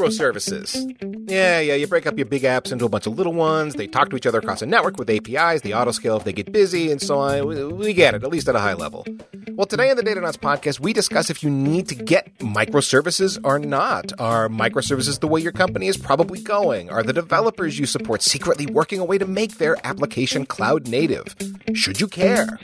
Microservices. Yeah, yeah, you break up your big apps into a bunch of little ones. They talk to each other across a network with APIs. They autoscale if they get busy, and so on. We, get it, at least at a high level. Well, today on the Datanauts podcast, we discuss if you need to get microservices or not. Are microservices the way your company is probably going? Are the developers you support secretly working a way to make their application cloud native? Should you care?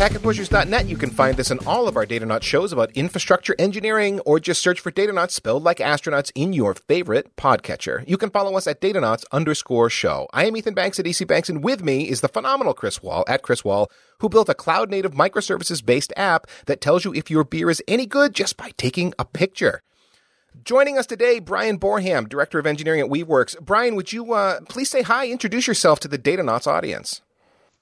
packetpushers.net, you can find this and all of our Datanauts shows about infrastructure engineering, or just search for Datanauts spelled like astronauts in your favorite podcatcher. You can follow us at Datanauts underscore show. I am Ethan Banks at EC Banks, and with me is the phenomenal Chris Wahl at Chris Wahl, who built a cloud native microservices based app that tells you if your beer is any good just by taking a picture. Joining us today, Bryan Boreham, Director of Engineering at Weaveworks. Bryan, would you uh, please say hi, introduce yourself to the Datanauts audience?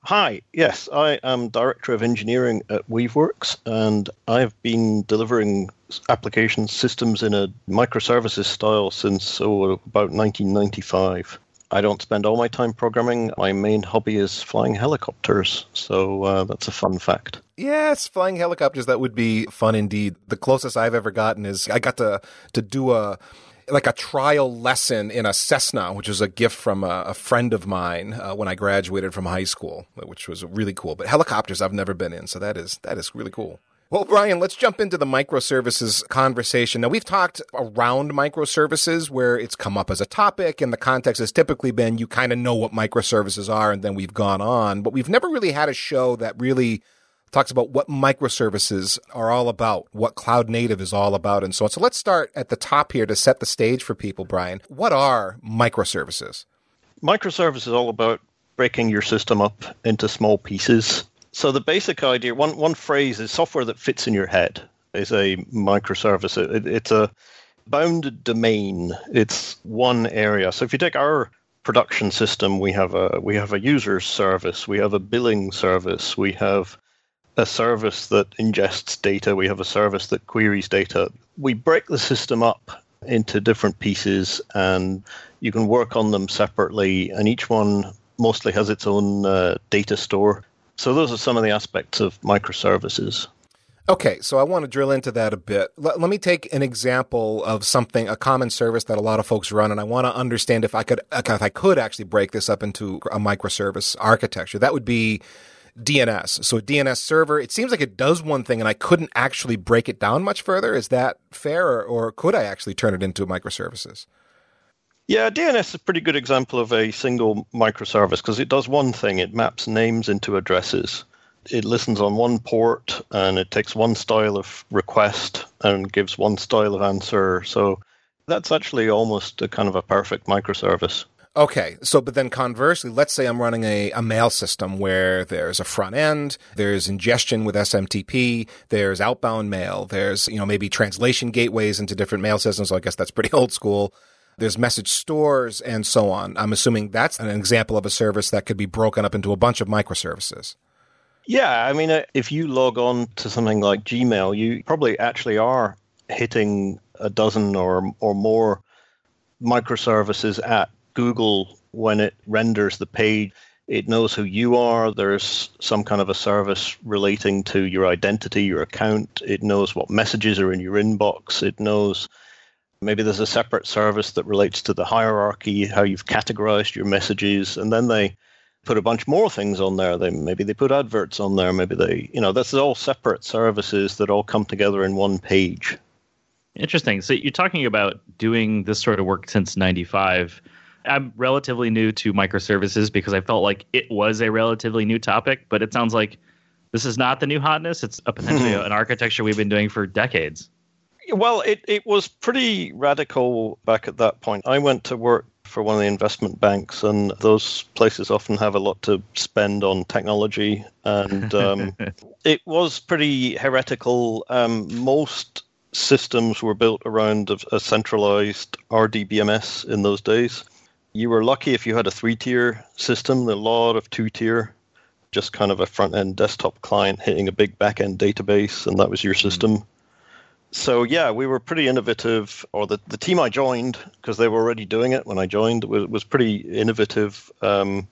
Hi, yes, I am Director of Engineering at Weaveworks, and I've been delivering application systems in a microservices style since oh, about 1995. I don't spend all my time programming. My main hobby is flying helicopters, so uh, that's a fun fact. Yes, flying helicopters, that would be fun indeed. The closest I've ever gotten is I got to, to do a like a trial lesson in a Cessna, which was a gift from a, a friend of mine uh, when I graduated from high school, which was really cool. But helicopters I've never been in, so that is that is really cool. Well, Bryan, let's jump into the microservices conversation. Now, we've talked around microservices where it's come up as a topic, and the context has typically been you kind of know what microservices are, and then we've gone on. But we've never really had a show that really talks about what microservices are all about, what cloud native is all about, and so on. So let's start at the top here to set the stage for people, Bryan. What are microservices? Microservice is all about breaking your system up into small pieces. So the basic idea, one one phrase is software that fits in your head is a microservice. It, it's a bounded domain. It's one area. So if you take our production system, we have a we have a user service, we have a billing service, we have a service that ingests data, we have a service that queries data. We break the system up into different pieces and you can work on them separately, and each one mostly has its own uh, data store. So, those are some of the aspects of microservices. Okay, so I want to drill into that a bit. Let, let, me take an example of something, a common service that a lot of folks run, and I want to understand if I could, if I could actually break this up into a microservice architecture. That would be DNS. So a DNS server, it seems like it does one thing and I couldn't actually break it down much further. Is that fair or, or could I actually turn it into microservices? Yeah, DNS is a pretty good example of a single microservice because it does one thing. It maps names into addresses. It listens on one port and it takes one style of request and gives one style of answer. So that's actually almost a kind of a perfect microservice. Okay, so but then conversely, let's say I'm running a, a mail system where there's a front end, there's ingestion with SMTP, there's outbound mail, there's you know maybe translation gateways into different mail systems. So I guess that's pretty old school. There's message stores and so on. I'm assuming that's an example of a service that could be broken up into a bunch of microservices. Yeah, I mean, uh, if you log on to something like Gmail, you probably actually are hitting a dozen or or more microservices at Google, when it renders the page, it knows who you are. There's some kind of a service relating to your identity, your account. It knows what messages are in your inbox. It knows maybe there's a separate service that relates to the hierarchy, how you've categorized your messages. And then they put a bunch more things on there. They maybe they put adverts on there. Maybe they, you know, this is all separate services that all come together in one page. Interesting. So you're talking about doing this sort of work since 95 I'm relatively new to microservices because I felt like it was a relatively new topic, but it sounds like this is not the new hotness. It's a potentially hmm. an architecture we've been doing for decades. Well, it, it was pretty radical back at that point. I went to work for one of the investment banks, and those places often have a lot to spend on technology. And um, it was pretty heretical. Um, most systems were built around a, a centralized RDBMS in those days you were lucky if you had a three tier system, a lot of two tier, just kind of a front end desktop client hitting a big back end database, and that was your mm-hmm. system. So, yeah, we were pretty innovative, or the, the team I joined, because they were already doing it when I joined, was, was pretty innovative. Um,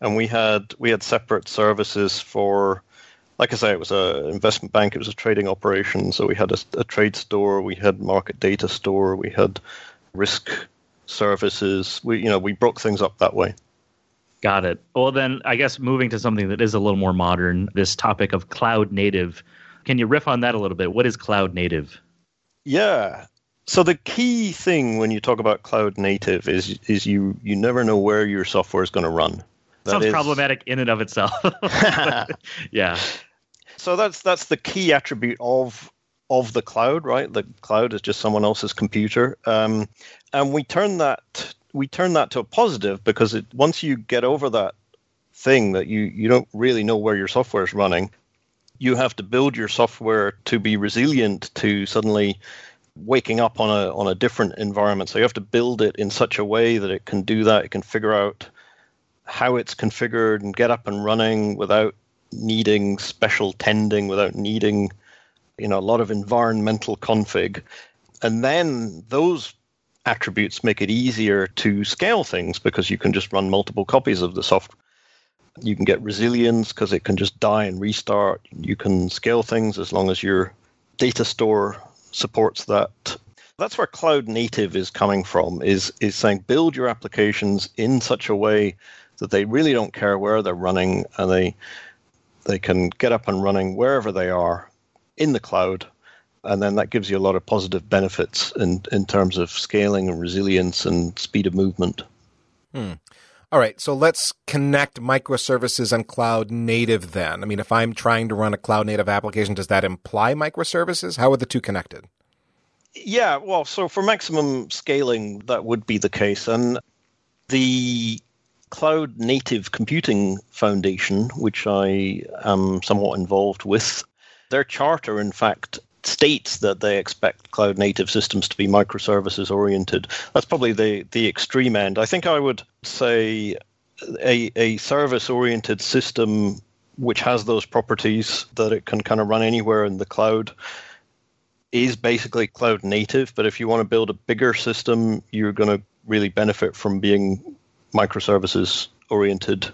and we had we had separate services for like I say, it was an investment bank. It was a trading operation. So we had a, a trade store, we had market data store, we had risk services. We, you know, we broke things up that way. Got it. Well, then I guess moving to something that is a little more modern, this topic of cloud native. Can you riff on that a little bit? What is cloud native? Yeah. So the key thing when you talk about cloud native is is you you never know where your software is going to run. That Sounds is... problematic in and of itself. yeah. So that's that's the key attribute of of the cloud, right? The cloud is just someone else's computer, um, and we turn that we turn that to a positive because it, once you get over that thing that you you don't really know where your software is running, you have to build your software to be resilient to suddenly waking up on a on a different environment. So you have to build it in such a way that it can do that. It can figure out how it's configured and get up and running without needing special tending, without needing you know a lot of environmental config. And then those attributes make it easier to scale things because you can just run multiple copies of the software. You can get resilience because it can just die and restart. You can scale things as long as your data store supports that. That's where cloud native is coming from, is, is saying build your applications in such a way that they really don't care where they're running and they they can get up and running wherever they are in the cloud and then that gives you a lot of positive benefits in in terms of scaling and resilience and speed of movement. Hmm. All right, so let's connect microservices and cloud native then. I mean, if I'm trying to run a cloud native application, does that imply microservices? How are the two connected? Yeah, well, so for maximum scaling, that would be the case. And the Cloud Native Computing Foundation, which I am somewhat involved with, their charter, in fact, states that they expect cloud native systems to be microservices oriented. That's probably the, the extreme end. I think I would say a, a service oriented system which has those properties that it can kind of run anywhere in the cloud is basically cloud native. But if you want to build a bigger system, you're going to really benefit from being microservices oriented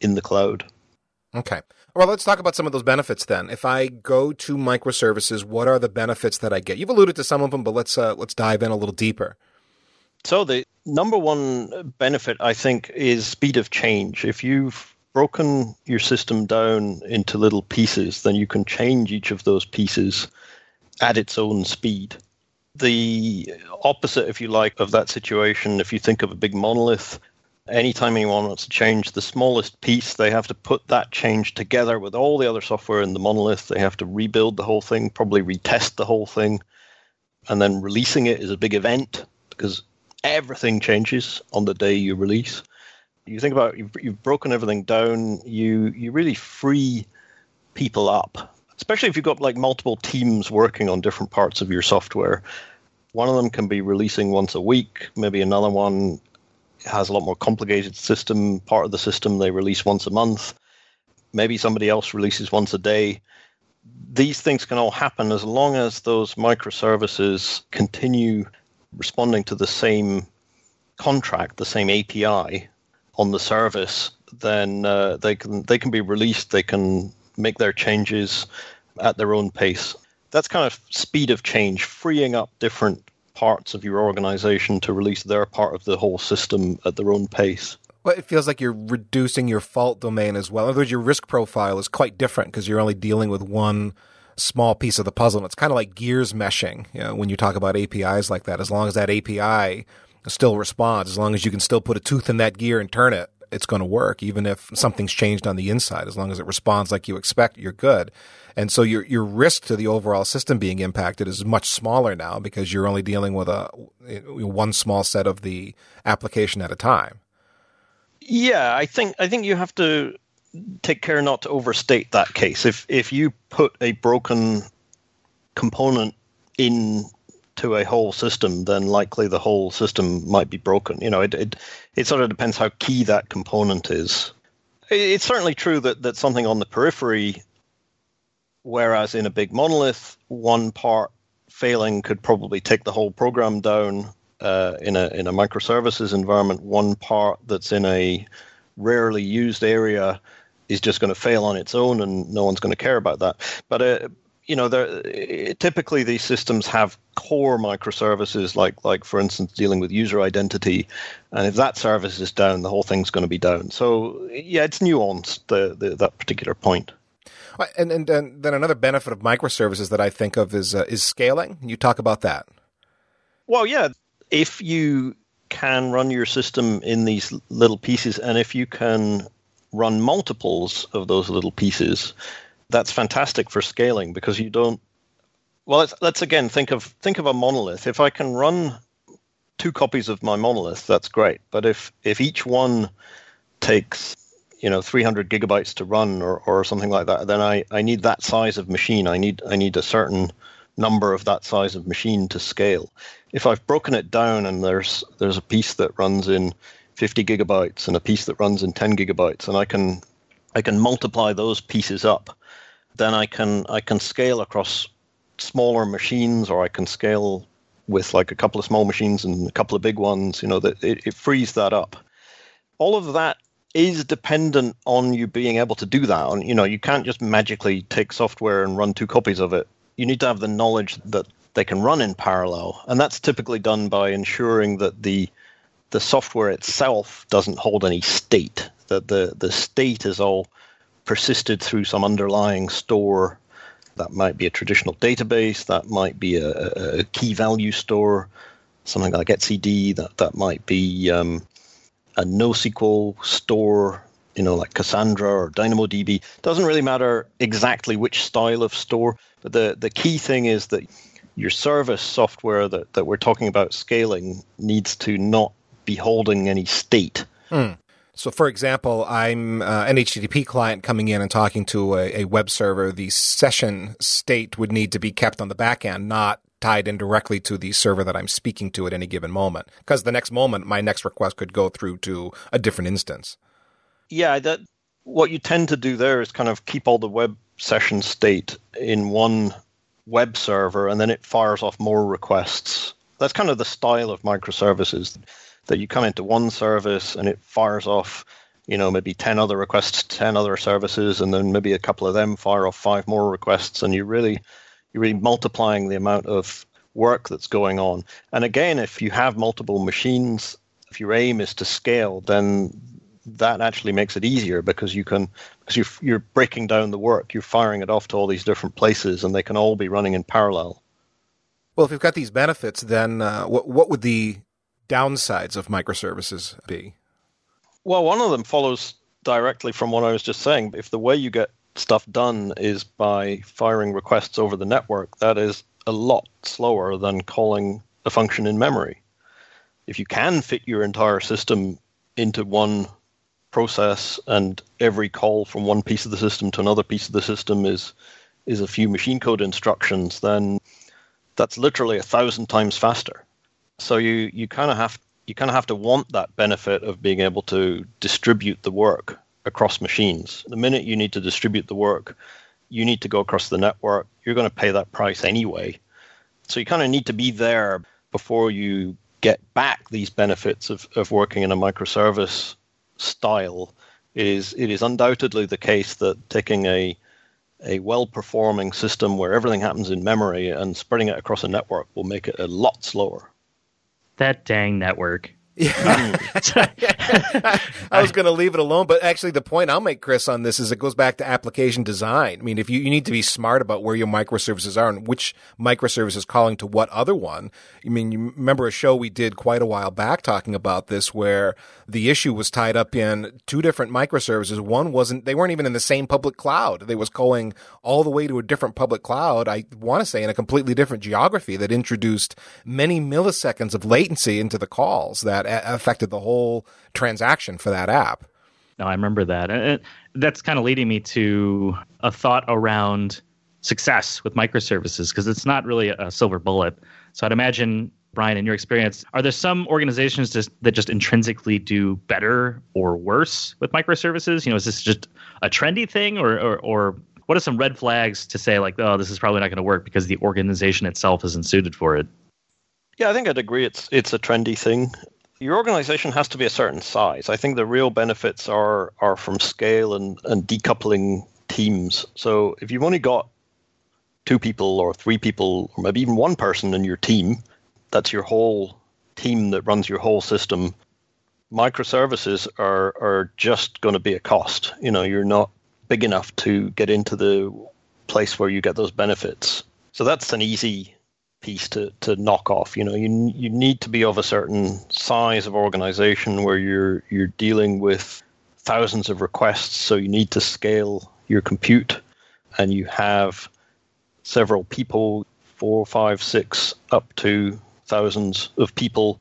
in the cloud. Okay. Well, let's talk about some of those benefits then. If I go to microservices, what are the benefits that I get? You've alluded to some of them, but let's uh, let's dive in a little deeper. So the number one benefit, I think, is speed of change. If you've broken your system down into little pieces, then you can change each of those pieces at its own speed. The opposite, if you like, of that situation, if you think of a big monolith, anytime anyone wants to change the smallest piece, they have to put that change together with all the other software in the monolith. They have to rebuild the whole thing, probably retest the whole thing, and then releasing it is a big event because everything changes on the day you release. You think about you've, you've broken everything down. You you really free people up, especially if you've got like multiple teams working on different parts of your software. One of them can be releasing once a week, maybe another one has a lot more complicated system. Part of the system they release once a month. Maybe somebody else releases once a day. These things can all happen as long as those microservices continue responding to the same contract, the same API on the service. Then uh, they can they can be released. They can make their changes at their own pace. That's kind of speed of change, freeing up different parts of your organization to release their part of the whole system at their own pace. Well, it feels like you're reducing your fault domain as well. In other words, your risk profile is quite different because you're only dealing with one small piece of the puzzle. And it's kind of like gears meshing you know, when you talk about APIs like that. As long as that API still responds, as long as you can still put a tooth in that gear and turn it, it's going to work. Even if something's changed on the inside, as long as it responds like you expect, you're good. And so your your risk to the overall system being impacted is much smaller now because you're only dealing with a one small set of the application at a time. Yeah, I think I think you have to take care not to overstate that case. If if you put a broken component into a whole system, then likely the whole system might be broken. You know, it it, it sort of depends how key that component is. It's certainly true that, that something on the periphery Whereas in a big monolith, one part failing could probably take the whole program down. Uh, in a in a microservices environment, one part that's in a rarely used area is just going to fail on its own, and no one's going to care about that. But uh, you know, typically these systems have core microservices, like like for instance dealing with user identity, and if that service is down, the whole thing's going to be down. So yeah, it's nuanced the, the that particular point. And, and, and then another benefit of microservices that I think of is uh, is scaling. You talk about that. Well, yeah, if you can run your system in these little pieces, and if you can run multiples of those little pieces, that's fantastic for scaling because you don't. Well, let's, let's again think of think of a monolith. If I can run two copies of my monolith, that's great. But if if each one takes you know 300 gigabytes to run or, or something like that, then I, I need that size of machine. I need I need a certain number of that size of machine to scale. If I've broken it down and there's there's a piece that runs in 50 gigabytes and a piece that runs in 10 gigabytes, and I can I can multiply those pieces up then I can I can scale across smaller machines, or I can scale with like a couple of small machines and a couple of big ones. You know that it, it frees that up. All of that is dependent on you being able to do that. And you know you can't just magically take software and run two copies of it. You need to have the knowledge that they can run in parallel, and that's typically done by ensuring that the the software itself doesn't hold any state. That the the state is all persisted through some underlying store. That might be a traditional database. That might be a, a key value store, something like etcd. That that might be um, a NoSQL store, you know, like Cassandra or DynamoDB. Doesn't really matter exactly which style of store, but the the key thing is that your service software that, that we're talking about scaling needs to not be holding any state. Hmm. So, for example, I'm uh, an HTTP client coming in and talking to a, a, web server. The session state would need to be kept on the back end, not tied in directly to the server that I'm speaking to at any given moment. Because the next moment, my next request could go through to a different instance. Yeah, that what you tend to do there is kind of keep all the web session state in one web server, and then it fires off more requests. That's kind of the style of microservices that you come into one service and it fires off, you know, maybe 10 other requests, 10 other services, and then maybe a couple of them fire off five more requests, and you really, you're really multiplying the amount of work that's going on. And again, if you have multiple machines, if your aim is to scale, then that actually makes it easier because you can because you're you're breaking down the work, you're firing it off to all these different places, and they can all be running in parallel. Well, if you've got these benefits, then uh, what what would the downsides of microservices be? Well, one of them follows directly from what I was just saying. If the way you get stuff done is by firing requests over the network, that is a lot slower than calling a function in memory. If you can fit your entire system into one process and every call from one piece of the system to another piece of the system is is a few machine code instructions, then that's literally a thousand times faster. So you you kind of have you kind of have to want that benefit of being able to distribute the work across machines. The minute you need to distribute the work, you need to go across the network. You're going to pay that price anyway. So you kind of need to be there before you get back these benefits of, of working in a microservice style. It is it is undoubtedly the case that taking a a well performing system where everything happens in memory and spreading it across a network will make it a lot slower that dang network. Yeah. I was going to leave it alone, but actually, the point I'll make, Chris, on this is it goes back to application design. I mean, if you, you need to be smart about where your microservices are and which microservice is calling to what other one. I mean, you remember a show we did quite a while back talking about this where the issue was tied up in two different microservices. One wasn't, they weren't even in the same public cloud. They was calling all the way to a different public cloud. I want to say in a completely different geography that introduced many milliseconds of latency into the calls that affected the whole transaction for that app. No, I remember that. And that's kind of leading me to a thought around success with microservices because it's not really a silver bullet. So I'd imagine Bryan, in your experience, are there some organizations just, that just intrinsically do better or worse with microservices? You know, is this just a trendy thing, or, or, or what are some red flags to say like, oh, this is probably not going to work because the organization itself isn't suited for it? Yeah, I think I'd agree. It's it's a trendy thing. Your organization has to be a certain size. I think the real benefits are are from scale and, and decoupling teams. So if you've only got two people or three people or maybe even one person in your team, that's your whole team that runs your whole system. Microservices are are just going to be a cost. You know, you're not big enough to get into the place where you get those benefits. So that's an easy piece to, to knock off. You know, you you need to be of a certain size of organization where you're you're dealing with thousands of requests, so you need to scale your compute, and you have several people, four, five, six, up to thousands of people,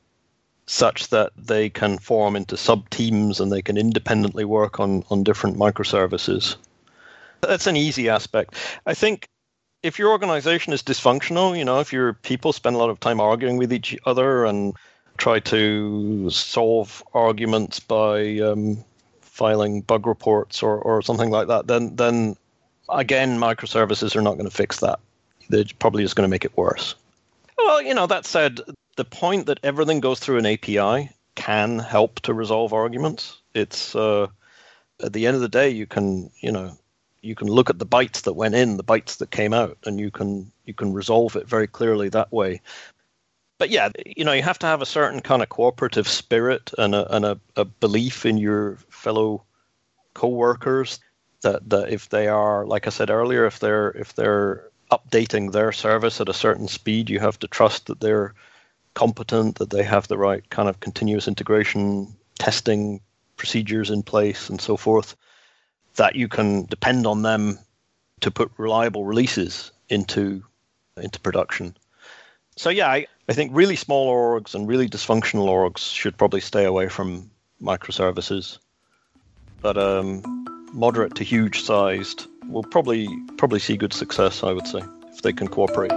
such that they can form into sub teams and they can independently work on on different microservices. That's an easy aspect. I think if your organization is dysfunctional, you know, if your people spend a lot of time arguing with each other and try to solve arguments by um, filing bug reports or, or something like that, then then again, microservices are not going to fix that. They're probably just going to make it worse. Well, you know, that said, the point that everything goes through an API can help to resolve arguments. It's uh, at the end of the day, you can, you know, you can look at the bytes that went in, the bytes that came out, and you can you can resolve it very clearly that way. But yeah, you know, you have to have a certain kind of cooperative spirit and a and a, a belief in your fellow co-workers that that if they are, like I said earlier, if they're if they're updating their service at a certain speed, you have to trust that they're competent, that they have the right kind of continuous integration testing procedures in place, and so forth that you can depend on them to put reliable releases into into production. So yeah, I, I think really small orgs and really dysfunctional orgs should probably stay away from microservices. But um, moderate to huge sized will probably probably see good success, I would say, if they can cooperate.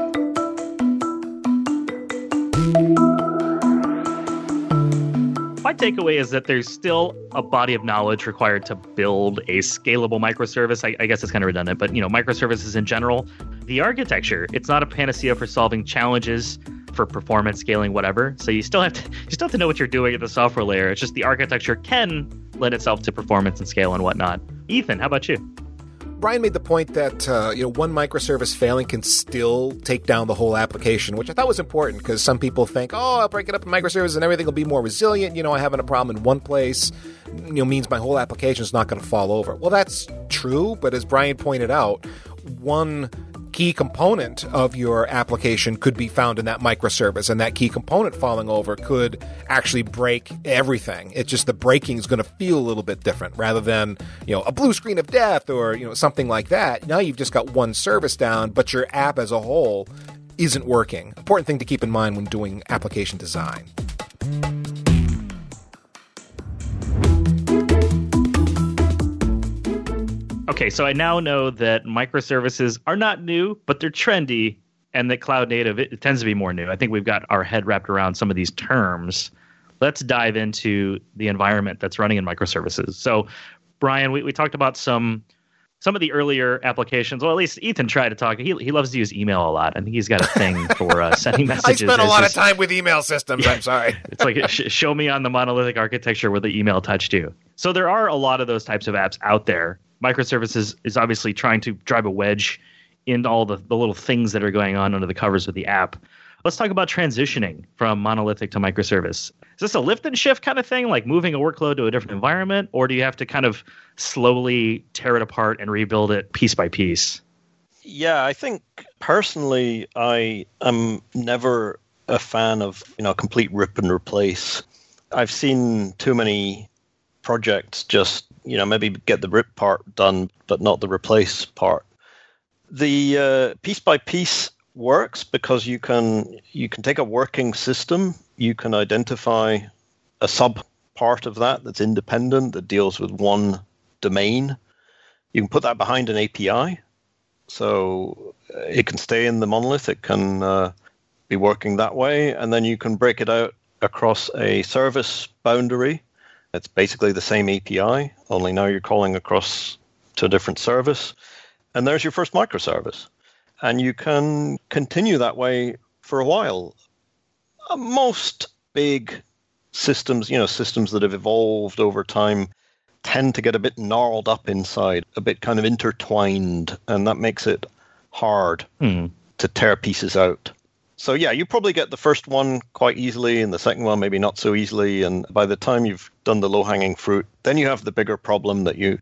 My takeaway is that there's still a body of knowledge required to build a scalable microservice. I, I guess it's kind of redundant, but you know, microservices in general, the architecture, it's not a panacea for solving challenges for performance scaling, whatever. So you still have to you still have to know what you're doing at the software layer. It's just the architecture can lend itself to performance and scale and whatnot. Ethan, how about you? Bryan made the point that uh, you know one microservice failing can still take down the whole application, which I thought was important because some people think, oh, I'll break it up in microservices and everything will be more resilient. You know, I having a problem in one place, you know, means my whole application is not going to fall over. Well, that's true, but as Bryan pointed out, one key component of your application could be found in that microservice, and that key component falling over could actually break everything. It's just the breaking is going to feel a little bit different rather than you know a blue screen of death or you know something like that. Now you've just got one service down, but your app as a whole isn't working. Important thing to keep in mind when doing application design. Okay, so I now know that microservices are not new, but they're trendy, and that cloud native it, it tends to be more new. I think we've got our head wrapped around some of these terms. Let's dive into the environment that's running in microservices. So, Bryan, we, we talked about some some of the earlier applications. Well, at least Ethan tried to talk. He, he loves to use email a lot. I think he's got a thing for uh, sending messages. I spent a lot of time with email systems. Yeah. I'm sorry. it's like sh- show me on the monolithic architecture where the email touched you. So there are a lot of those types of apps out there microservices is obviously trying to drive a wedge into all the, the little things that are going on under the covers of the app. Let's talk about transitioning from monolithic to microservice. Is this a lift and shift kind of thing, like moving a workload to a different environment, or do you have to kind of slowly tear it apart and rebuild it piece by piece? Yeah, I think personally, I am never a fan of you know complete rip and replace. I've seen too many projects just you know maybe get the rip part done but not the replace part. The uh, piece by piece works because you can you can take a working system you can identify a sub part of that that's independent that deals with one domain. You can put that behind an api so uh, it can stay in the monolith it can uh, be working that way and then you can break it out across a service boundary it's basically the same API, only now you're calling across to a different service. And there's your first microservice. And you can continue that way for a while. Uh, most big systems, you know, systems that have evolved over time tend to get a bit gnarled up inside, a bit kind of intertwined, and that makes it hard Hmm. to tear pieces out. So yeah, you probably get the first one quite easily, and the second one maybe not so easily. And by the time you've done the low-hanging fruit, then you have the bigger problem that you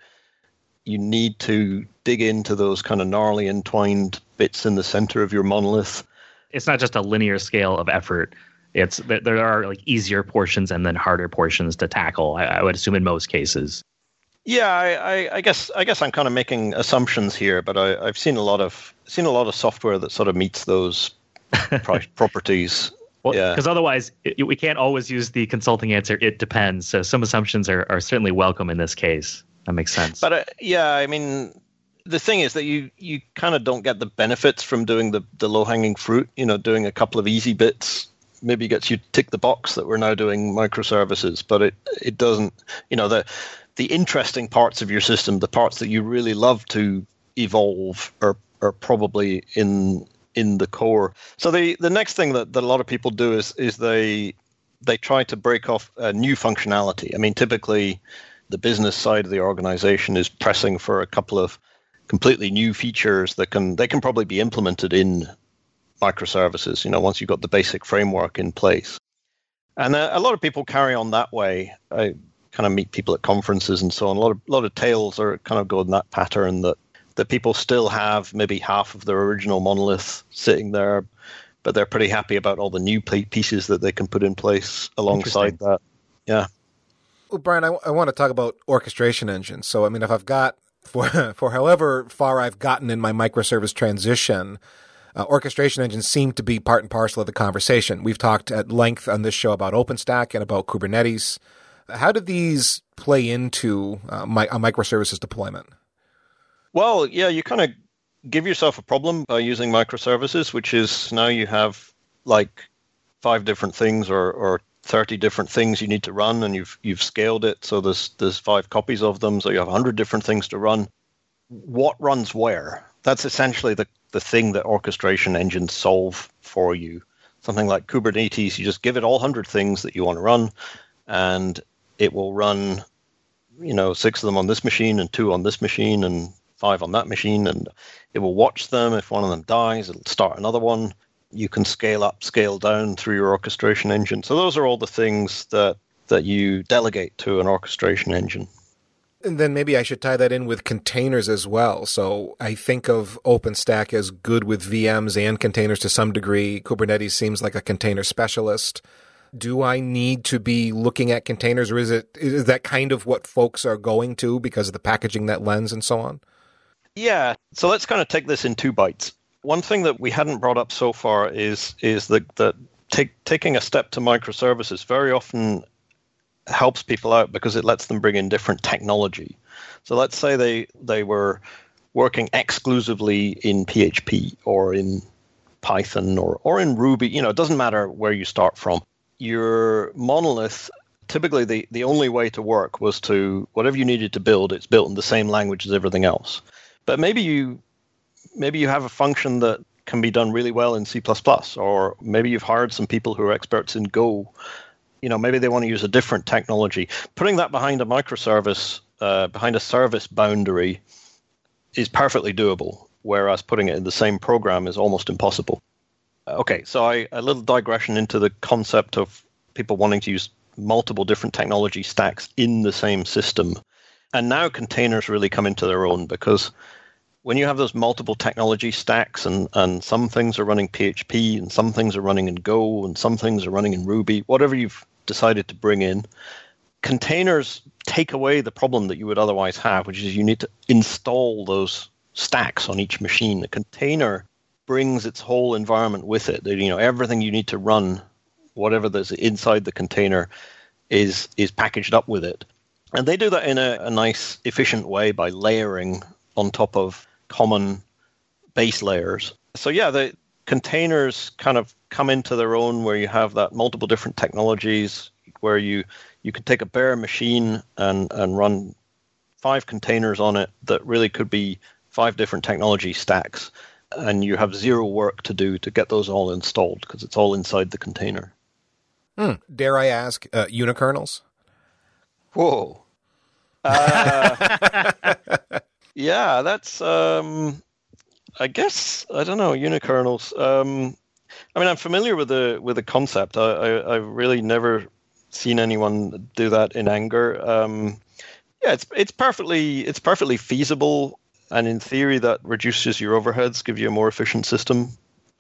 you need to dig into those kind of gnarly entwined bits in the center of your monolith. It's not just a linear scale of effort. It's there there are like easier portions and then harder portions to tackle. I, I would assume in most cases. Yeah, I, I, I guess I guess I'm kind of making assumptions here, but I, I've seen a lot of seen a lot of software that sort of meets those properties. Well, Yeah. because otherwise it, we can't always use the consulting answer. It depends. So some assumptions are, are certainly welcome in this case. That makes sense. But uh, yeah, I mean, the thing is that you you kind of don't get the benefits from doing the the low hanging fruit. You know, doing a couple of easy bits maybe gets you tick the box that we're now doing microservices, but it it doesn't. You know, the the interesting parts of your system, the parts that you really love to evolve, are are probably in in the core. So the the next thing that, that a lot of people do is is they they try to break off uh, new functionality. I mean, typically the business side of the organization is pressing for a couple of completely new features that can they can probably be implemented in microservices. You know, once you've got the basic framework in place, and uh, a lot of people carry on that way. I kind of meet people at conferences and so on. A lot of a lot of tales are kind of go in that pattern that that people still have maybe half of their original monolith sitting there, but they're pretty happy about all the new pieces that they can put in place alongside that. Yeah. Well, Bryan, I, I want to talk about orchestration engines. So, I mean, if I've got for for however far I've gotten in my microservice transition, uh, orchestration engines seem to be part and parcel of the conversation. We've talked at length on this show about OpenStack and about Kubernetes. How do these play into uh, my, a microservices deployment? Well, yeah, you kind of give yourself a problem by using microservices, which is now you have like five different things or, or 30 different things you need to run and you've you've scaled it so there's there's five copies of them so you have 100 different things to run. What runs where? That's essentially the the thing that orchestration engines solve for you. Something like kubernetes you just give it all 100 things that you want to run and it will run you know six of them on this machine and two on this machine and five on that machine and it will watch them if one of them dies it'll start another one you can scale up scale down through your orchestration engine so those are all the things that that you delegate to an orchestration engine And then maybe I should tie that in with containers as well. So I think of OpenStack as good with VMs and containers to some degree. Kubernetes seems like a container specialist. Do I need to be looking at containers or is it is that kind of what folks are going to because of the packaging that lens and so on? Yeah. So let's kind of take this in two bites. One thing that we hadn't brought up so far is is that that take, taking a step to microservices very often helps people out because it lets them bring in different technology. So let's say they they were working exclusively in PHP or in Python or or in Ruby. You know, it doesn't matter where you start from. Your monolith typically the, the only way to work was to whatever you needed to build, it's built in the same language as everything else. But maybe you maybe you have a function that can be done really well in C++, or maybe you've hired some people who are experts in Go. You know, maybe they want to use a different technology. Putting that behind a microservice, uh, behind a service boundary, is perfectly doable. Whereas putting it in the same program is almost impossible. Okay, so I, a little digression into the concept of people wanting to use multiple different technology stacks in the same system. And now containers really come into their own because when you have those multiple technology stacks and, and some things are running PHP and some things are running in Go and some things are running in Ruby, whatever you've decided to bring in, containers take away the problem that you would otherwise have, which is you need to install those stacks on each machine. A container brings its whole environment with it. You know, everything you need to run, whatever that's inside the container, is is packaged up with it. And they do that in a, a nice, efficient way by layering on top of common base layers. So yeah, the containers kind of come into their own where you have that multiple different technologies where you you could take a bare machine and and run five containers on it that really could be five different technology stacks and you have zero work to do to get those all installed because it's all inside the container. Hmm. Dare I ask, uh, unikernels? Whoa. Uh, yeah, that's. Um, I guess I don't know unikernels. Um, I mean, I'm familiar with the with the concept. I, I I've really never seen anyone do that in anger. Um, yeah, it's it's perfectly it's perfectly feasible, and in theory, that reduces your overheads, gives you a more efficient system.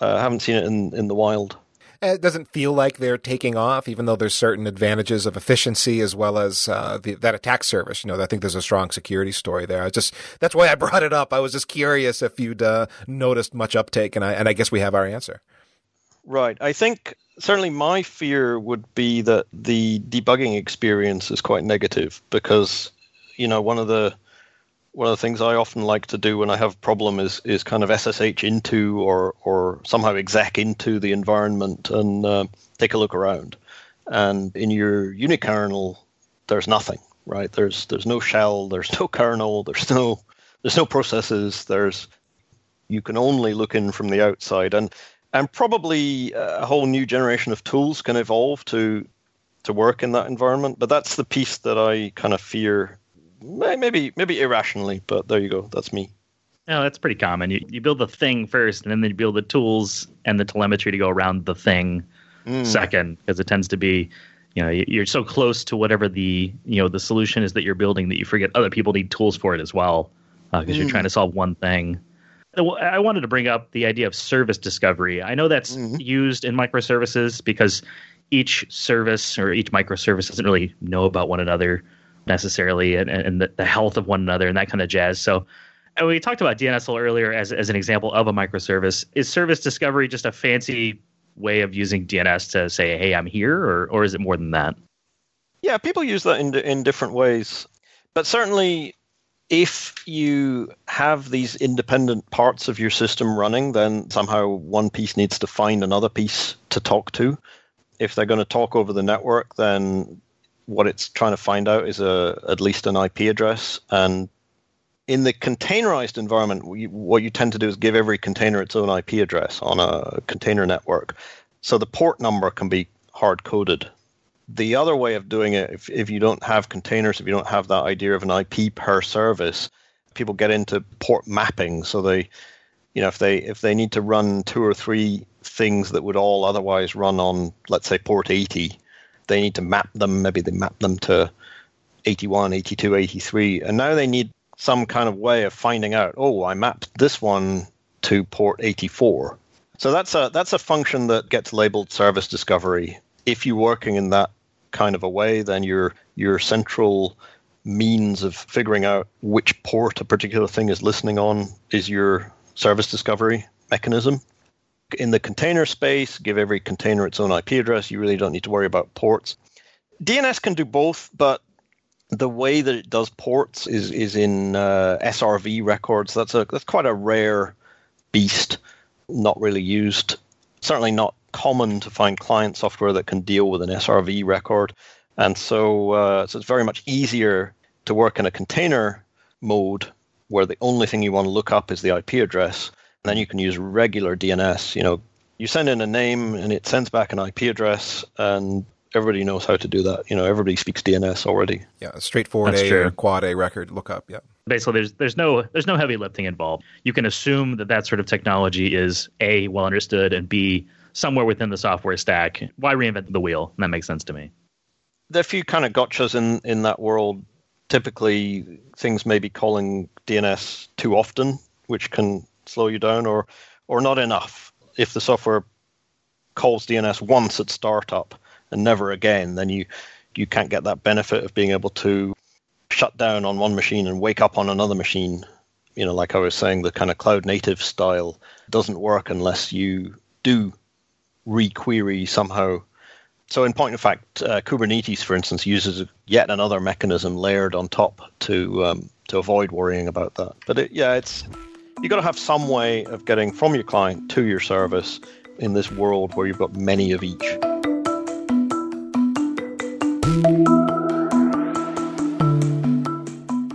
Uh, I haven't seen it in in the wild. It doesn't feel like they're taking off, even though there's certain advantages of efficiency as well as uh, the, that attack surface. You know, I think there's a strong security story there. I just that's why I brought it up. I was just curious if you'd uh, noticed much uptake, and I and I guess we have our answer. Right. I think certainly my fear would be that the debugging experience is quite negative because you know one of the one of the things I often like to do when I have a problem is is kind of SSH into or or somehow exec into the environment and uh, take a look around. And in your unikernel, there's nothing, right? There's there's no shell, there's no kernel, there's no there's no processes. There's you can only look in from the outside, and and probably a whole new generation of tools can evolve to to work in that environment. But that's the piece that I kind of fear, maybe maybe irrationally. But there you go. That's me. No, that's pretty common. You you build the thing first, and then you build the tools and the telemetry to go around the thing mm. second, because it tends to be, you know, you're so close to whatever the you know the solution is that you're building that you forget other people need tools for it as well, because uh, mm. you're trying to solve one thing. I wanted to bring up the idea of service discovery. I know that's mm-hmm. used in microservices because each service or each microservice doesn't really know about one another necessarily and, and the, the, health of one another and that kind of jazz. So and we talked about DNSL earlier as, as an example of a microservice. Is service discovery just a fancy way of using DNS to say, hey, I'm here, or, or is it more than that? Yeah, people use that in, in different ways. But certainly if you have these independent parts of your system running, then somehow one piece needs to find another piece to talk to. If they're going to talk over the network, then what it's trying to find out is a at least an IP address. And in the containerized environment, what you tend to do is give every container its own IP address on a container network. So the port number can be hard coded the other way of doing it, if, if you don't have containers, if you don't have that idea of an IP per service, people get into port mapping. So they, you know, if they if they need to run two or three things that would all otherwise run on, let's say, port 80, they need to map them. Maybe they map them to 81, 82, 83, and now they need some kind of way of finding out. Oh, I mapped this one to port 84. So that's a that's a function that gets labeled service discovery if you're working in that kind of a way, then your your central means of figuring out which port a particular thing is listening on is your service discovery mechanism. In the container space, give every container its own IP address. You really don't need to worry about ports. DNS can do both, but the way that it does ports is is in uh, SRV records. That's a that's quite a rare beast, not really used. Certainly not common to find client software that can deal with an SRV record. And so, uh, so it's very much easier to work in a container mode where the only thing you want to look up is the IP address. And then you can use regular DNS. You know, you send in a name and it sends back an IP address, and everybody knows how to do that. You know, everybody speaks DNS already. Yeah, straightforward That's A true. or quad A record lookup. Yeah. Basically, there's there's no there's no heavy lifting involved. You can assume that that sort of technology is a well understood and b somewhere within the software stack. Why reinvent the wheel? that makes sense to me. There are a few kind of gotchas in, in that world. Typically, things may be calling DNS too often, which can slow you down, or or not enough. If the software calls DNS once at startup and never again, then you you can't get that benefit of being able to shut down on one machine and wake up on another machine. You know, like I was saying, the kind of cloud native style doesn't work unless you do requery somehow. So, in point of fact, uh, Kubernetes, for instance, uses yet another mechanism layered on top to um, to avoid worrying about that. But it, yeah, it's you got to have some way of getting from your client to your service in this world where you've got many of each.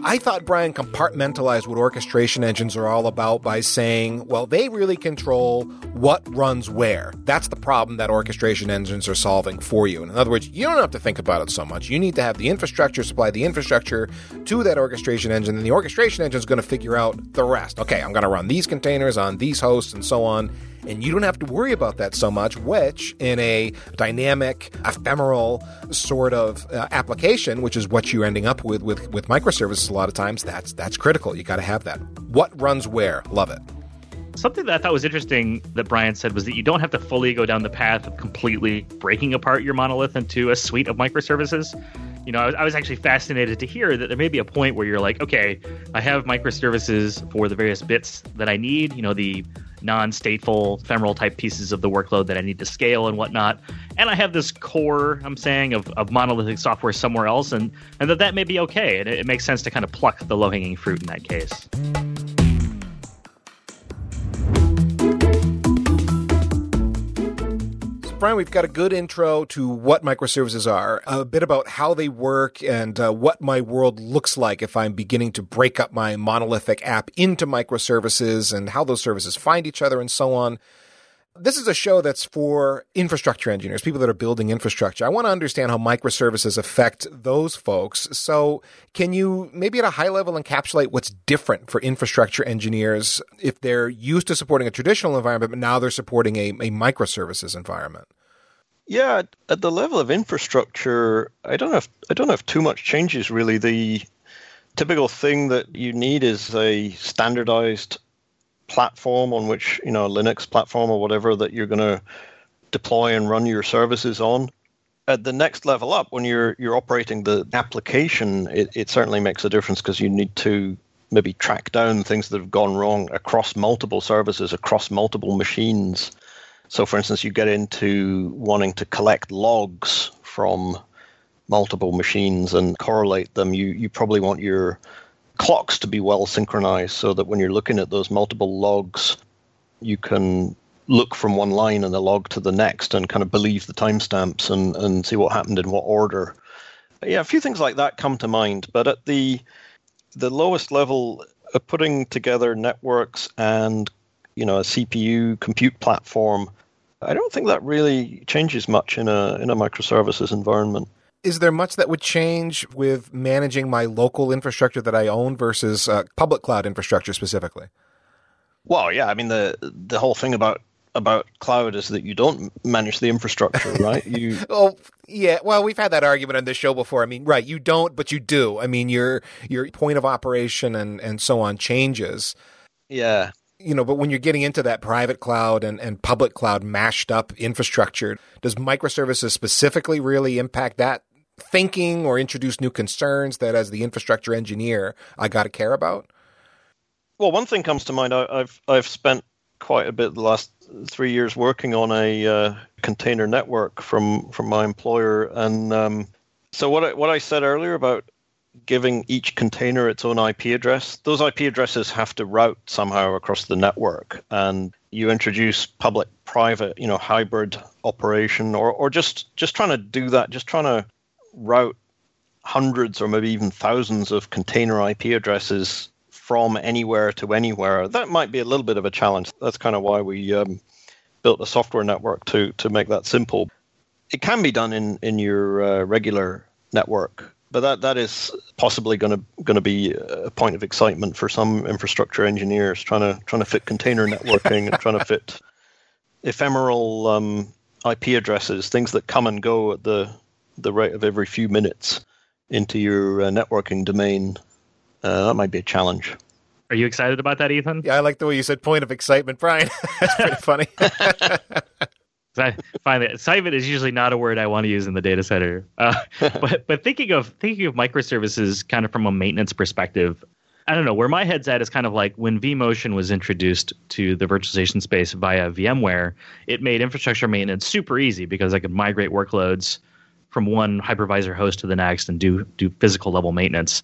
I thought Bryan compartmentalized what orchestration engines are all about by saying, well, they really control what runs where. That's the problem that orchestration engines are solving for you. In other words, you don't have to think about it so much. You need to have the infrastructure supply the infrastructure to that orchestration engine, and the orchestration engine is going to figure out the rest. Okay, I'm going to run these containers on these hosts and so on and you don't have to worry about that so much, which in a dynamic, ephemeral sort of uh, application, which is what you're ending up with, with with microservices a lot of times, that's that's critical. You got to have that. What runs where? Love it. Something that I thought was interesting that Bryan said was that you don't have to fully go down the path of completely breaking apart your monolith into a suite of microservices you know, I was, I was, actually fascinated to hear that there may be a point where you're like, okay, I have microservices for the various bits that I need, you know, the non-stateful ephemeral type pieces of the workload that I need to scale and whatnot. And I have this core, I'm saying, of, of monolithic software somewhere else, and, and that that may be okay. And it, it makes sense to kind of pluck the low-hanging fruit in that case. Bryan, we've got a good intro to what microservices are, a bit about how they work, and uh, what my world looks like if I'm beginning to break up my monolithic app into microservices and how those services find each other and so on. This is a show that's for infrastructure engineers, people that are building infrastructure. I want to understand how microservices affect those folks. So, can you maybe at a high level encapsulate what's different for infrastructure engineers if they're used to supporting a traditional environment, but now they're supporting a, a microservices environment? Yeah, at the level of infrastructure, I don't have I don't have too much changes really. The typical thing that you need is a standardized platform on which you know Linux platform or whatever that you're going to deploy and run your services on. At the next level up, when you're you're operating the application, it, it certainly makes a difference because you need to maybe track down things that have gone wrong across multiple services, across multiple machines. So, for instance, you get into wanting to collect logs from multiple machines and correlate them. You you probably want your clocks to be well synchronized so that when you're looking at those multiple logs, you can look from one line in the log to the next and kind of believe the timestamps and, and see what happened in what order. Yeah, a few things like that come to mind. But at the the lowest level, of putting together networks and you know a CPU compute platform, I don't think that really changes much in a in a microservices environment is there much that would change with managing my local infrastructure that I own versus uh, public cloud infrastructure specifically? Well, yeah, I mean the the whole thing about about cloud is that you don't manage the infrastructure, right? You Oh, yeah. Well, we've had that argument on this show before. I mean, right, you don't, but you do. I mean, your your point of operation and and so on changes. Yeah you know, but when you're getting into that private cloud and, and public cloud mashed up infrastructure, does microservices specifically really impact that thinking or introduce new concerns that as the infrastructure engineer I got to care about? Well, one thing comes to mind. I, have I've spent quite a bit the last three years working on a uh, container network from from my employer, and um, so what I, what I said earlier about giving each container its own IP address, those IP addresses have to route somehow across the network, and you introduce public private you know hybrid operation or, or just just trying to do that just trying to route hundreds or maybe even thousands of container IP addresses from anywhere to anywhere, that might be a little bit of a challenge. That's kind of why we um, built a software network to to make that simple. It can be done in in your uh, regular network, but that that is possibly going to going to be a point of excitement for some infrastructure engineers trying to trying to fit container networking and trying to fit ephemeral um, IP addresses, things that come and go at the the rate of every few minutes into your uh, networking domain, uh, that might be a challenge. Are you excited about that, Ethan? Yeah, I like the way you said point of excitement, Bryan. That's pretty funny. I find that excitement is usually not a word I want to use in the data center. Uh, but but thinking of thinking of microservices kind of from a maintenance perspective, I don't know where my head's at is kind of like when vMotion was introduced to the virtualization space via VMware. It made infrastructure maintenance super easy because I could migrate workloads from one hypervisor host to the next and do do physical level maintenance.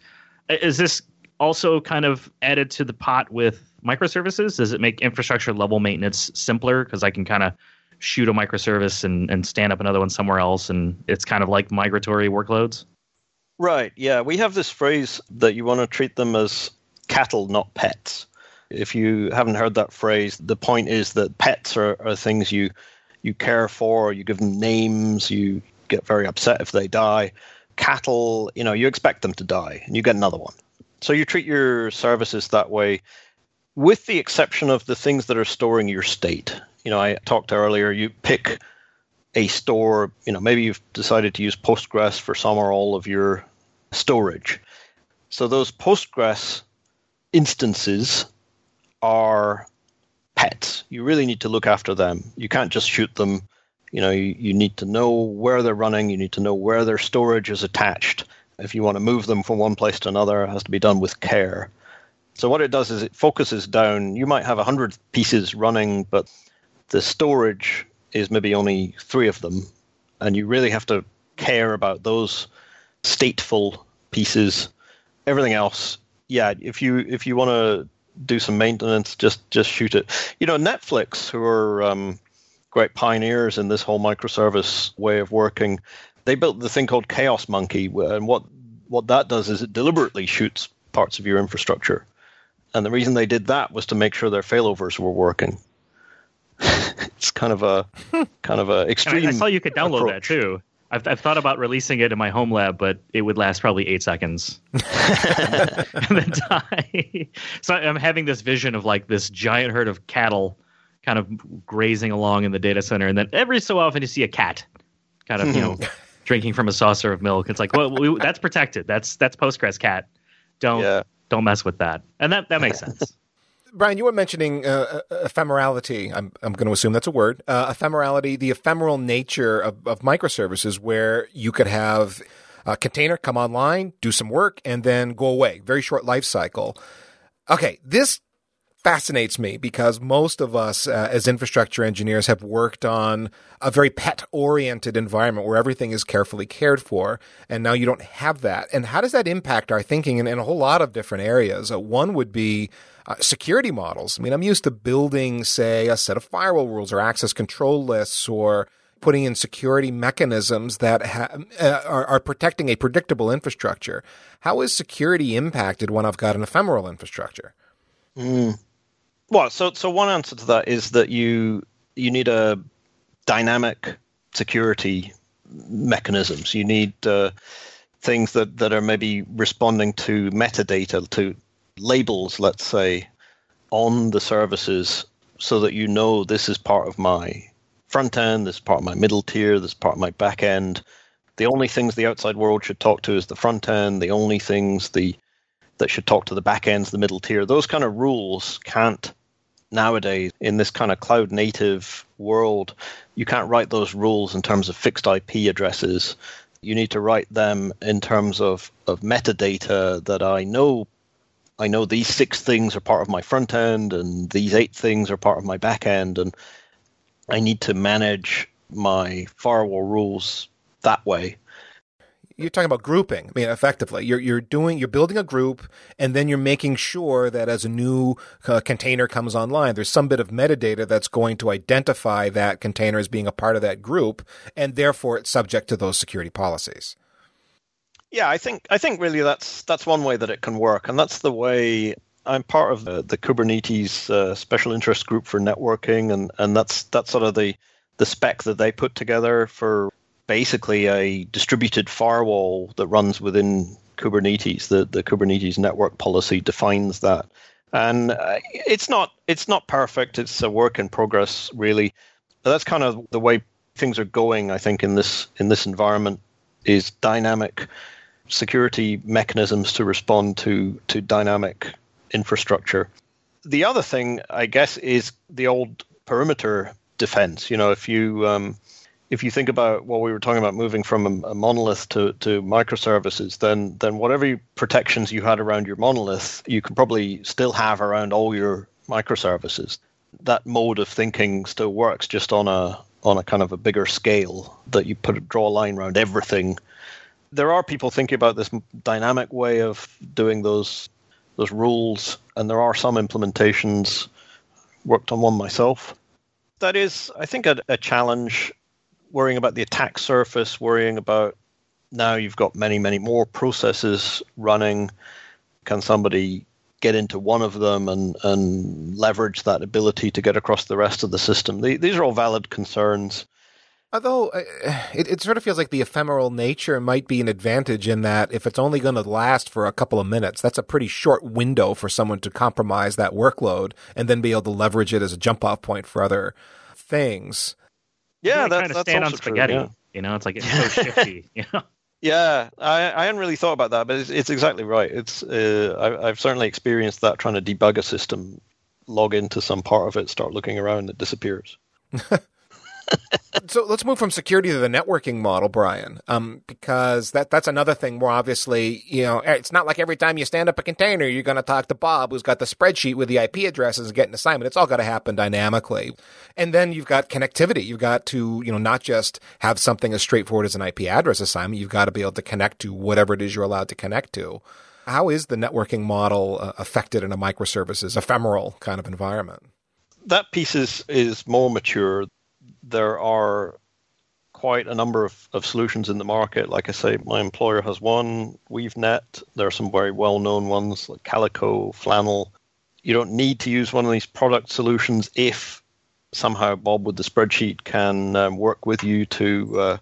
Is this also kind of added to the pot with microservices? Does it make infrastructure level maintenance simpler because I can kind of shoot a microservice and, and stand up another one somewhere else and it's kind of like migratory workloads? Right. Yeah. We have this phrase that you want to treat them as cattle, not pets. If you haven't heard that phrase, the point is that pets are, are things you you care for, you give them names, you get very upset if they die. Cattle, you know, you expect them to die and you get another one. So you treat your services that way, with the exception of the things that are storing your state. You know, I talked earlier, you pick a store, you know, maybe you've decided to use Postgres for some or all of your storage. So those Postgres instances are pets. You really need to look after them. You can't just shoot them. You know, you, you need to know where they're running. You need to know where their storage is attached. If you want to move them from one place to another, it has to be done with care. So what it does is it focuses down. You might have 100 pieces running, but the storage is maybe only three of them. And you really have to care about those stateful pieces. Everything else, yeah, if you if you want to do some maintenance, just just shoot it. You know, Netflix, who are um, great pioneers in this whole microservice way of working, they built the thing called Chaos Monkey, uh, and what what that does is it deliberately shoots parts of your infrastructure. And the reason they did that was to make sure their failovers were working. it's kind of a kind of a extreme. I, I saw you could download approach. that too. I've, I've thought about releasing it in my home lab, but it would last probably eight seconds and then die. so I'm having this vision of like this giant herd of cattle kind of grazing along in the data center, and then every so often you see a cat kind of you know drinking from a saucer of milk. It's like, well, we, that's protected. That's that's Postgres cat. Don't Yeah. don't mess with that, and that that makes sense. Bryan, you were mentioning uh, ephemerality. I'm, I'm going to assume that's a word. Uh, ephemerality, the ephemeral nature of, of microservices, where you could have a container come online, do some work, and then go away. Very short life cycle. Okay, this fascinates me because most of us uh, as infrastructure engineers have worked on a very pet oriented environment where everything is carefully cared for and now you don't have that. And how does that impact our thinking in, in a whole lot of different areas? Uh, one would be uh, security models. I mean i'm used to building say a set of firewall rules or access control lists or putting in security mechanisms that ha- uh, are, are protecting a predictable infrastructure. How is security impacted when i've got an ephemeral infrastructure Well, so so one answer to that is that you you need a dynamic security mechanisms. You need uh, things that that are maybe responding to metadata, to labels, let's say, on the services, so that you know this is part of my front end, this is part of my middle tier, this is part of my back end. The only things the outside world should talk to is the front end. The only things the that should talk to the back ends, the middle tier. Those kind of rules can't nowadays in this kind of cloud native world. You can't write those rules in terms of fixed IP addresses. You need to write them in terms of, of metadata that I know. I know these six things are part of my front end, and these eight things are part of my back end, and I need to manage my firewall rules that way. You're talking about grouping. I mean, effectively, you're you're doing you're building a group, and then you're making sure that as a new uh, container comes online, there's some bit of metadata that's going to identify that container as being a part of that group, and therefore it's subject to those security policies. Yeah, I think I think really that's that's one way that it can work, and that's the way I'm part of the, the Kubernetes uh, special interest group for networking, and, and that's that's sort of the the spec that they put together for basically a distributed firewall that runs within Kubernetes. The the Kubernetes network policy defines that, and uh, it's not it's not perfect. It's a work in progress, really. But that's kind of the way things are going. I think in this in this environment is dynamic security mechanisms to respond to to dynamic infrastructure. The other thing, I guess, is the old perimeter defense. You know, if you um, if you think about what we were talking about, moving from a, monolith to, to microservices, then then whatever protections you had around your monolith, you can probably still have around all your microservices. That mode of thinking still works, just on a on a kind of a bigger scale. That you put draw a line around everything. There are people thinking about this dynamic way of doing those those rules, and there are some implementations. Worked on one myself. That is, I think, a, a challenge. Worrying about the attack surface, worrying about now you've got many, many more processes running. Can somebody get into one of them and, and leverage that ability to get across the rest of the system? These are all valid concerns. Although uh, it, it sort of feels like the ephemeral nature might be an advantage in that if it's only going to last for a couple of minutes, that's a pretty short window for someone to compromise that workload and then be able to leverage it as a jump off point for other things. Yeah, really that's, kind of that's stand on also true, spaghetti. yeah. You know, it's like it's so shifty. You know, Yeah, I, I hadn't really thought about that, but it's, it's exactly right. It's uh, I, I've certainly experienced that trying to debug a system, log into some part of it, start looking around, it disappears. so let's move from security to the networking model, Bryan, um, because that that's another thing where obviously, you know, it's not like every time you stand up a container, you're going to talk to Bob, who's got the spreadsheet with the IP addresses and get an assignment. It's all got to happen dynamically. And then you've got connectivity. You've got to, you know, not just have something as straightforward as an IP address assignment. You've got to be able to connect to whatever it is you're allowed to connect to. How is the networking model uh, affected in a microservices ephemeral kind of environment? That piece is, is more mature there are quite a number of, of solutions in the market. Like I say, my employer has one, WeaveNet. There are some very well known ones like Calico, Flannel. You don't need to use one of these product solutions if somehow Bob with the spreadsheet can um, work with you to uh,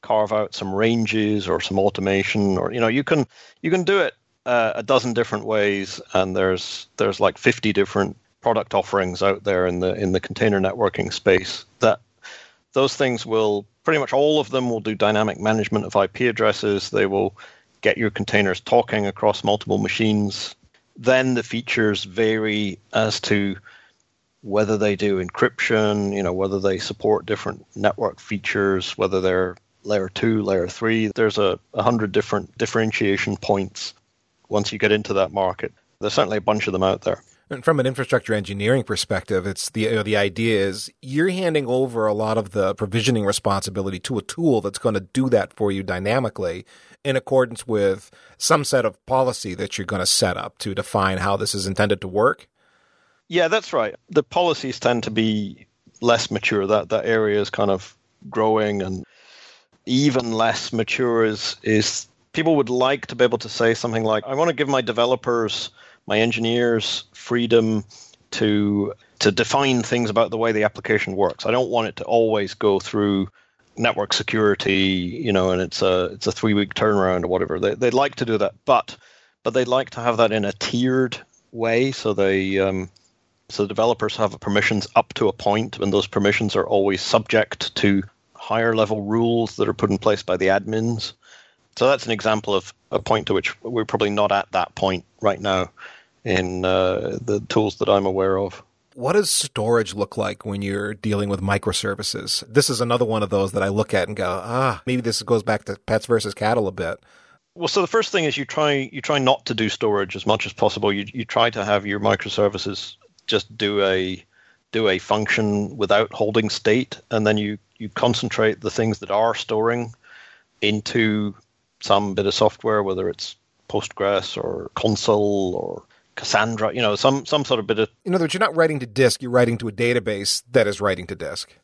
carve out some ranges or some automation or you know you can you can do it uh, a dozen different ways and there's there's like 50 different product offerings out there in the in the container networking space that those things will pretty much all of them will do dynamic management of IP addresses. They will get your containers talking across multiple machines. Then the features vary as to whether they do encryption, you know, whether they support different network features, whether they're layer two, layer three. There's a, a hundred different differentiation points once you get into that market. There's certainly a bunch of them out there. And from an infrastructure engineering perspective, it's the you know, the idea is you're handing over a lot of the provisioning responsibility to a tool that's going to do that for you dynamically in accordance with some set of policy that you're going to set up to define how this is intended to work. Yeah, that's right. The policies tend to be less mature. That that area is kind of growing and even less mature is is people would like to be able to say something like I want to give my developers my engineers freedom to to define things about the way the application works. I don't want it to always go through network security, you know, and it's a it's a three week turnaround or whatever. They they'd like to do that, but but they'd like to have that in a tiered way, so they um, so developers have permissions up to a point, and those permissions are always subject to higher level rules that are put in place by the admins. So that's an example of a point to which we're probably not at that point right now in uh, the tools that I'm aware of. What does storage look like when you're dealing with microservices? This is another one of those that I look at and go, ah, maybe this goes back to pets versus cattle a bit. Well, so the first thing is you try you try not to do storage as much as possible. You you try to have your microservices just do a do a function without holding state, and then you you concentrate the things that are storing into some bit of software, whether it's Postgres or Consul or Cassandra, you know, some some sort of bit of. In other words, you're not writing to disk; you're writing to a database that is writing to disk.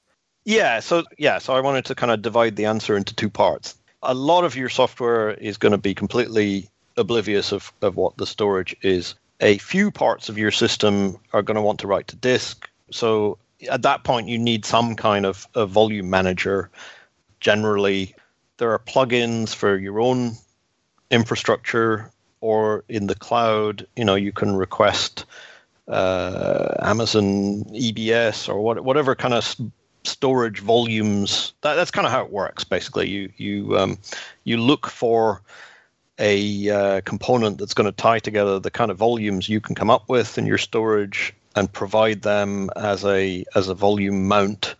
Yeah. So yeah. So I wanted to kind of divide the answer into two parts. A lot of your software is going to be completely oblivious of, of what the storage is. A few parts of your system are going to want to write to disk. So at that point, you need some kind of a volume manager. Generally, there are plugins for your own infrastructure or in the cloud, you know, you can request uh, Amazon EBS or what, whatever kind of storage volumes. That, that's kind of how it works. Basically, you you um, you look for a uh, component that's going to tie together the kind of volumes you can come up with in your storage and provide them as a as a volume mount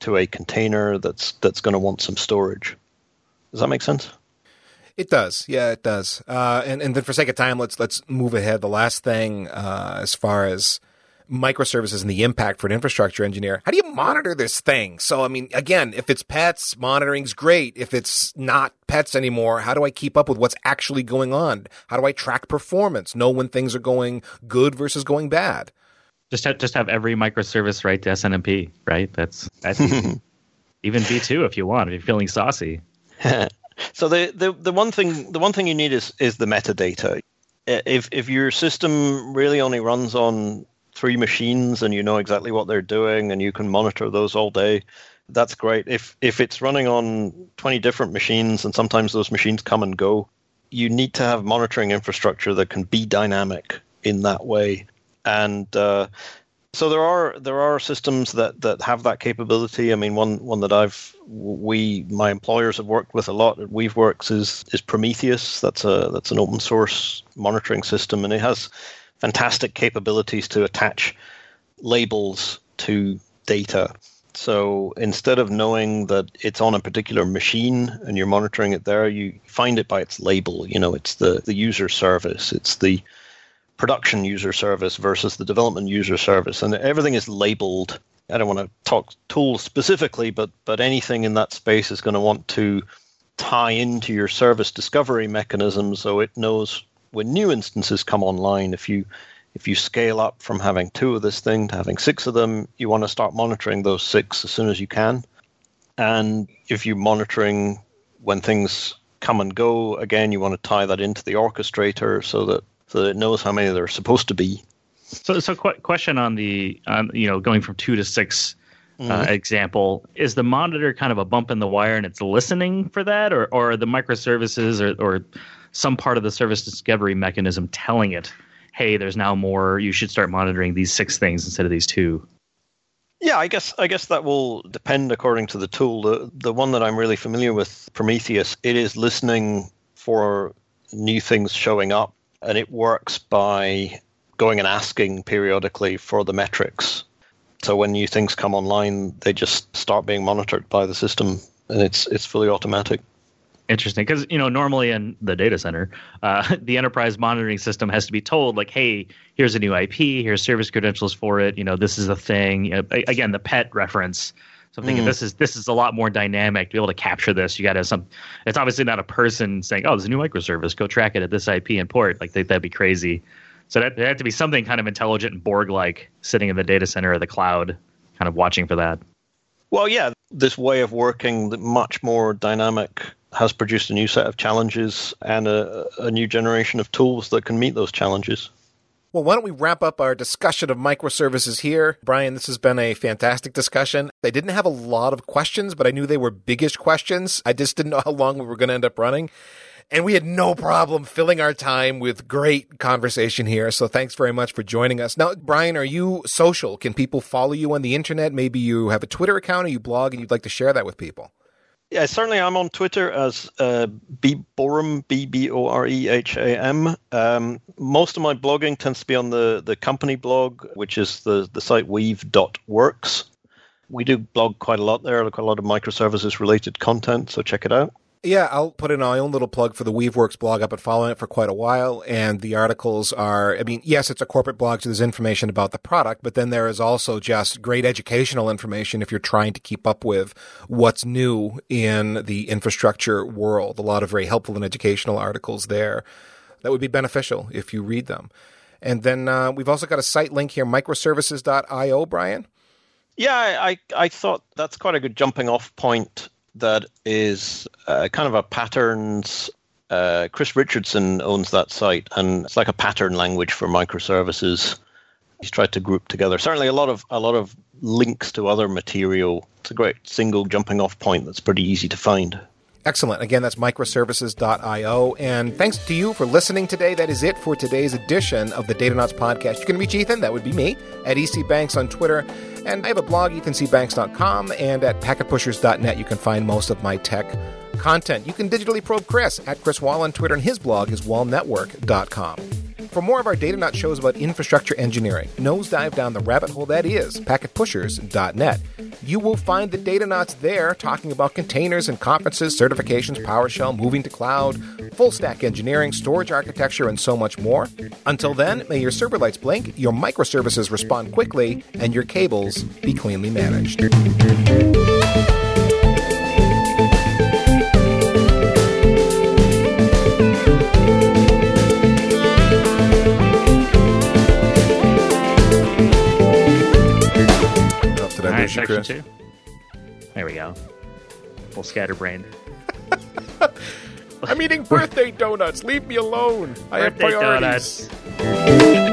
to a container that's that's going to want some storage. Does that make sense? It does, yeah, it does. Uh, and and then for sake of time, let's let's move ahead. The last thing, uh, as far as microservices and the impact for an infrastructure engineer, how do you monitor this thing? So, I mean, again, if it's pets, monitoring's great. If it's not pets anymore, how do I keep up with what's actually going on? How do I track performance? Know when things are going good versus going bad? Just have, just have every microservice write to SNMP, right? That's that's even V2 if you want, if you're feeling saucy. So the, the the one thing the one thing you need is is the metadata. If if your system really only runs on three machines and you know exactly what they're doing and you can monitor those all day, that's great. If if it's running on 20 different machines and sometimes those machines come and go, you need to have monitoring infrastructure that can be dynamic in that way. And uh, so there are there are systems that that have that capability. I mean, one one that I've we my employers have worked with a lot at Weaveworks is is Prometheus. That's a that's an open source monitoring system, and it has fantastic capabilities to attach labels to data. So instead of knowing that it's on a particular machine and you're monitoring it there, you find it by its label. You know, it's the, the user service, it's the production user service versus the development user service, and everything is labeled. I don't want to talk tools specifically, but but anything in that space is going to want to tie into your service discovery mechanism so it knows when new instances come online. If you if you scale up from having two of this thing to having six of them, you want to start monitoring those six as soon as you can. And if you're monitoring when things come and go, again, you want to tie that into the orchestrator so that so that it knows how many there are supposed to be. So, so qu- question on the on you know going from two to 6 uh, mm-hmm. example is the monitor kind of a bump in the wire and it's listening for that, or or the microservices or or some part of the service discovery mechanism telling it hey, there's now more. You should start monitoring these six things instead of these two. Yeah, I guess I guess that will depend according to the tool. The the one that I'm really familiar with, Prometheus, it is listening for new things showing up, and it works by going and asking periodically for the metrics. So when new things come online, they just start being monitored by the system, and it's it's fully automatic interesting because you know normally in the data center uh, the enterprise monitoring system has to be told like hey here's a new ip here's service credentials for it you know this is a thing you know, again the pet reference so i'm thinking mm. this is this is a lot more dynamic to be able to capture this. You got to some it's obviously not a person saying oh there's a new microservice. Go track it at this ip and port. Like that'd be crazy. So that, there had to be something kind of intelligent and borg like sitting in the data center or the cloud kind of watching for that. Well, yeah, this way of working, much more dynamic has produced a new set of challenges and a, a new generation of tools that can meet those challenges. Well, why don't we wrap up our discussion of microservices here? Bryan, this has been a fantastic discussion. I didn't have a lot of questions, but I knew they were biggish questions. I just didn't know how long we were going to end up running. And we had no problem filling our time with great conversation here. So thanks very much for joining us. Now, Bryan, are you social? Can people follow you on the internet? Maybe you have a Twitter account or you blog and you'd like to share that with people. Yeah, certainly. I'm on Twitter as uh, B Boreham, B B O R E H A M. Um, most of my blogging tends to be on the, the company blog, which is the, the site weave.works. We do blog quite a lot there, quite a lot of microservices related content, so check it out. Yeah, I'll put in my own little plug for the Weaveworks blog. I've been following it for quite a while, and the articles are, I mean, yes, it's a corporate blog, so there's information about the product, but then there is also just great educational information if you're trying to keep up with what's new in the infrastructure world. A lot of very helpful and educational articles there that would be beneficial if you read them. And then uh, we've also got a site link here, microservices.io, Bryan. Yeah, I, I thought that's quite a good jumping off point that is uh, kind of a patterns. Uh, Chris Richardson owns that site, and it's like a pattern language for microservices. He's tried to group together certainly a lot of a lot of links to other material. It's a great single jumping off point that's pretty easy to find. Excellent. Again, that's microservices.io. And thanks to you for listening today. That is it for today's edition of the Data Datanauts podcast. You can reach Ethan, that would be me, at ECBanks on Twitter. And I have a blog, ethancbanks.com, and at packetpushers.net, you can find most of my tech content. You can digitally probe Chris at Chris Wahl on Twitter, and his blog is wahlnetwork.com. For more of our Data Datanauts shows about infrastructure engineering, nosedive down the rabbit hole that is packetpushers.net. You will find the Data Datanauts there talking about containers and conferences, certifications, PowerShell, moving to cloud, full stack engineering, storage architecture, and so much more. Until then, may your server lights blink, your microservices respond quickly, and your cables be cleanly managed. connection, connection Chris. Too? There we go. Full scatterbrain. I'm eating birthday donuts. Leave me alone. I have birthday priorities. Donuts.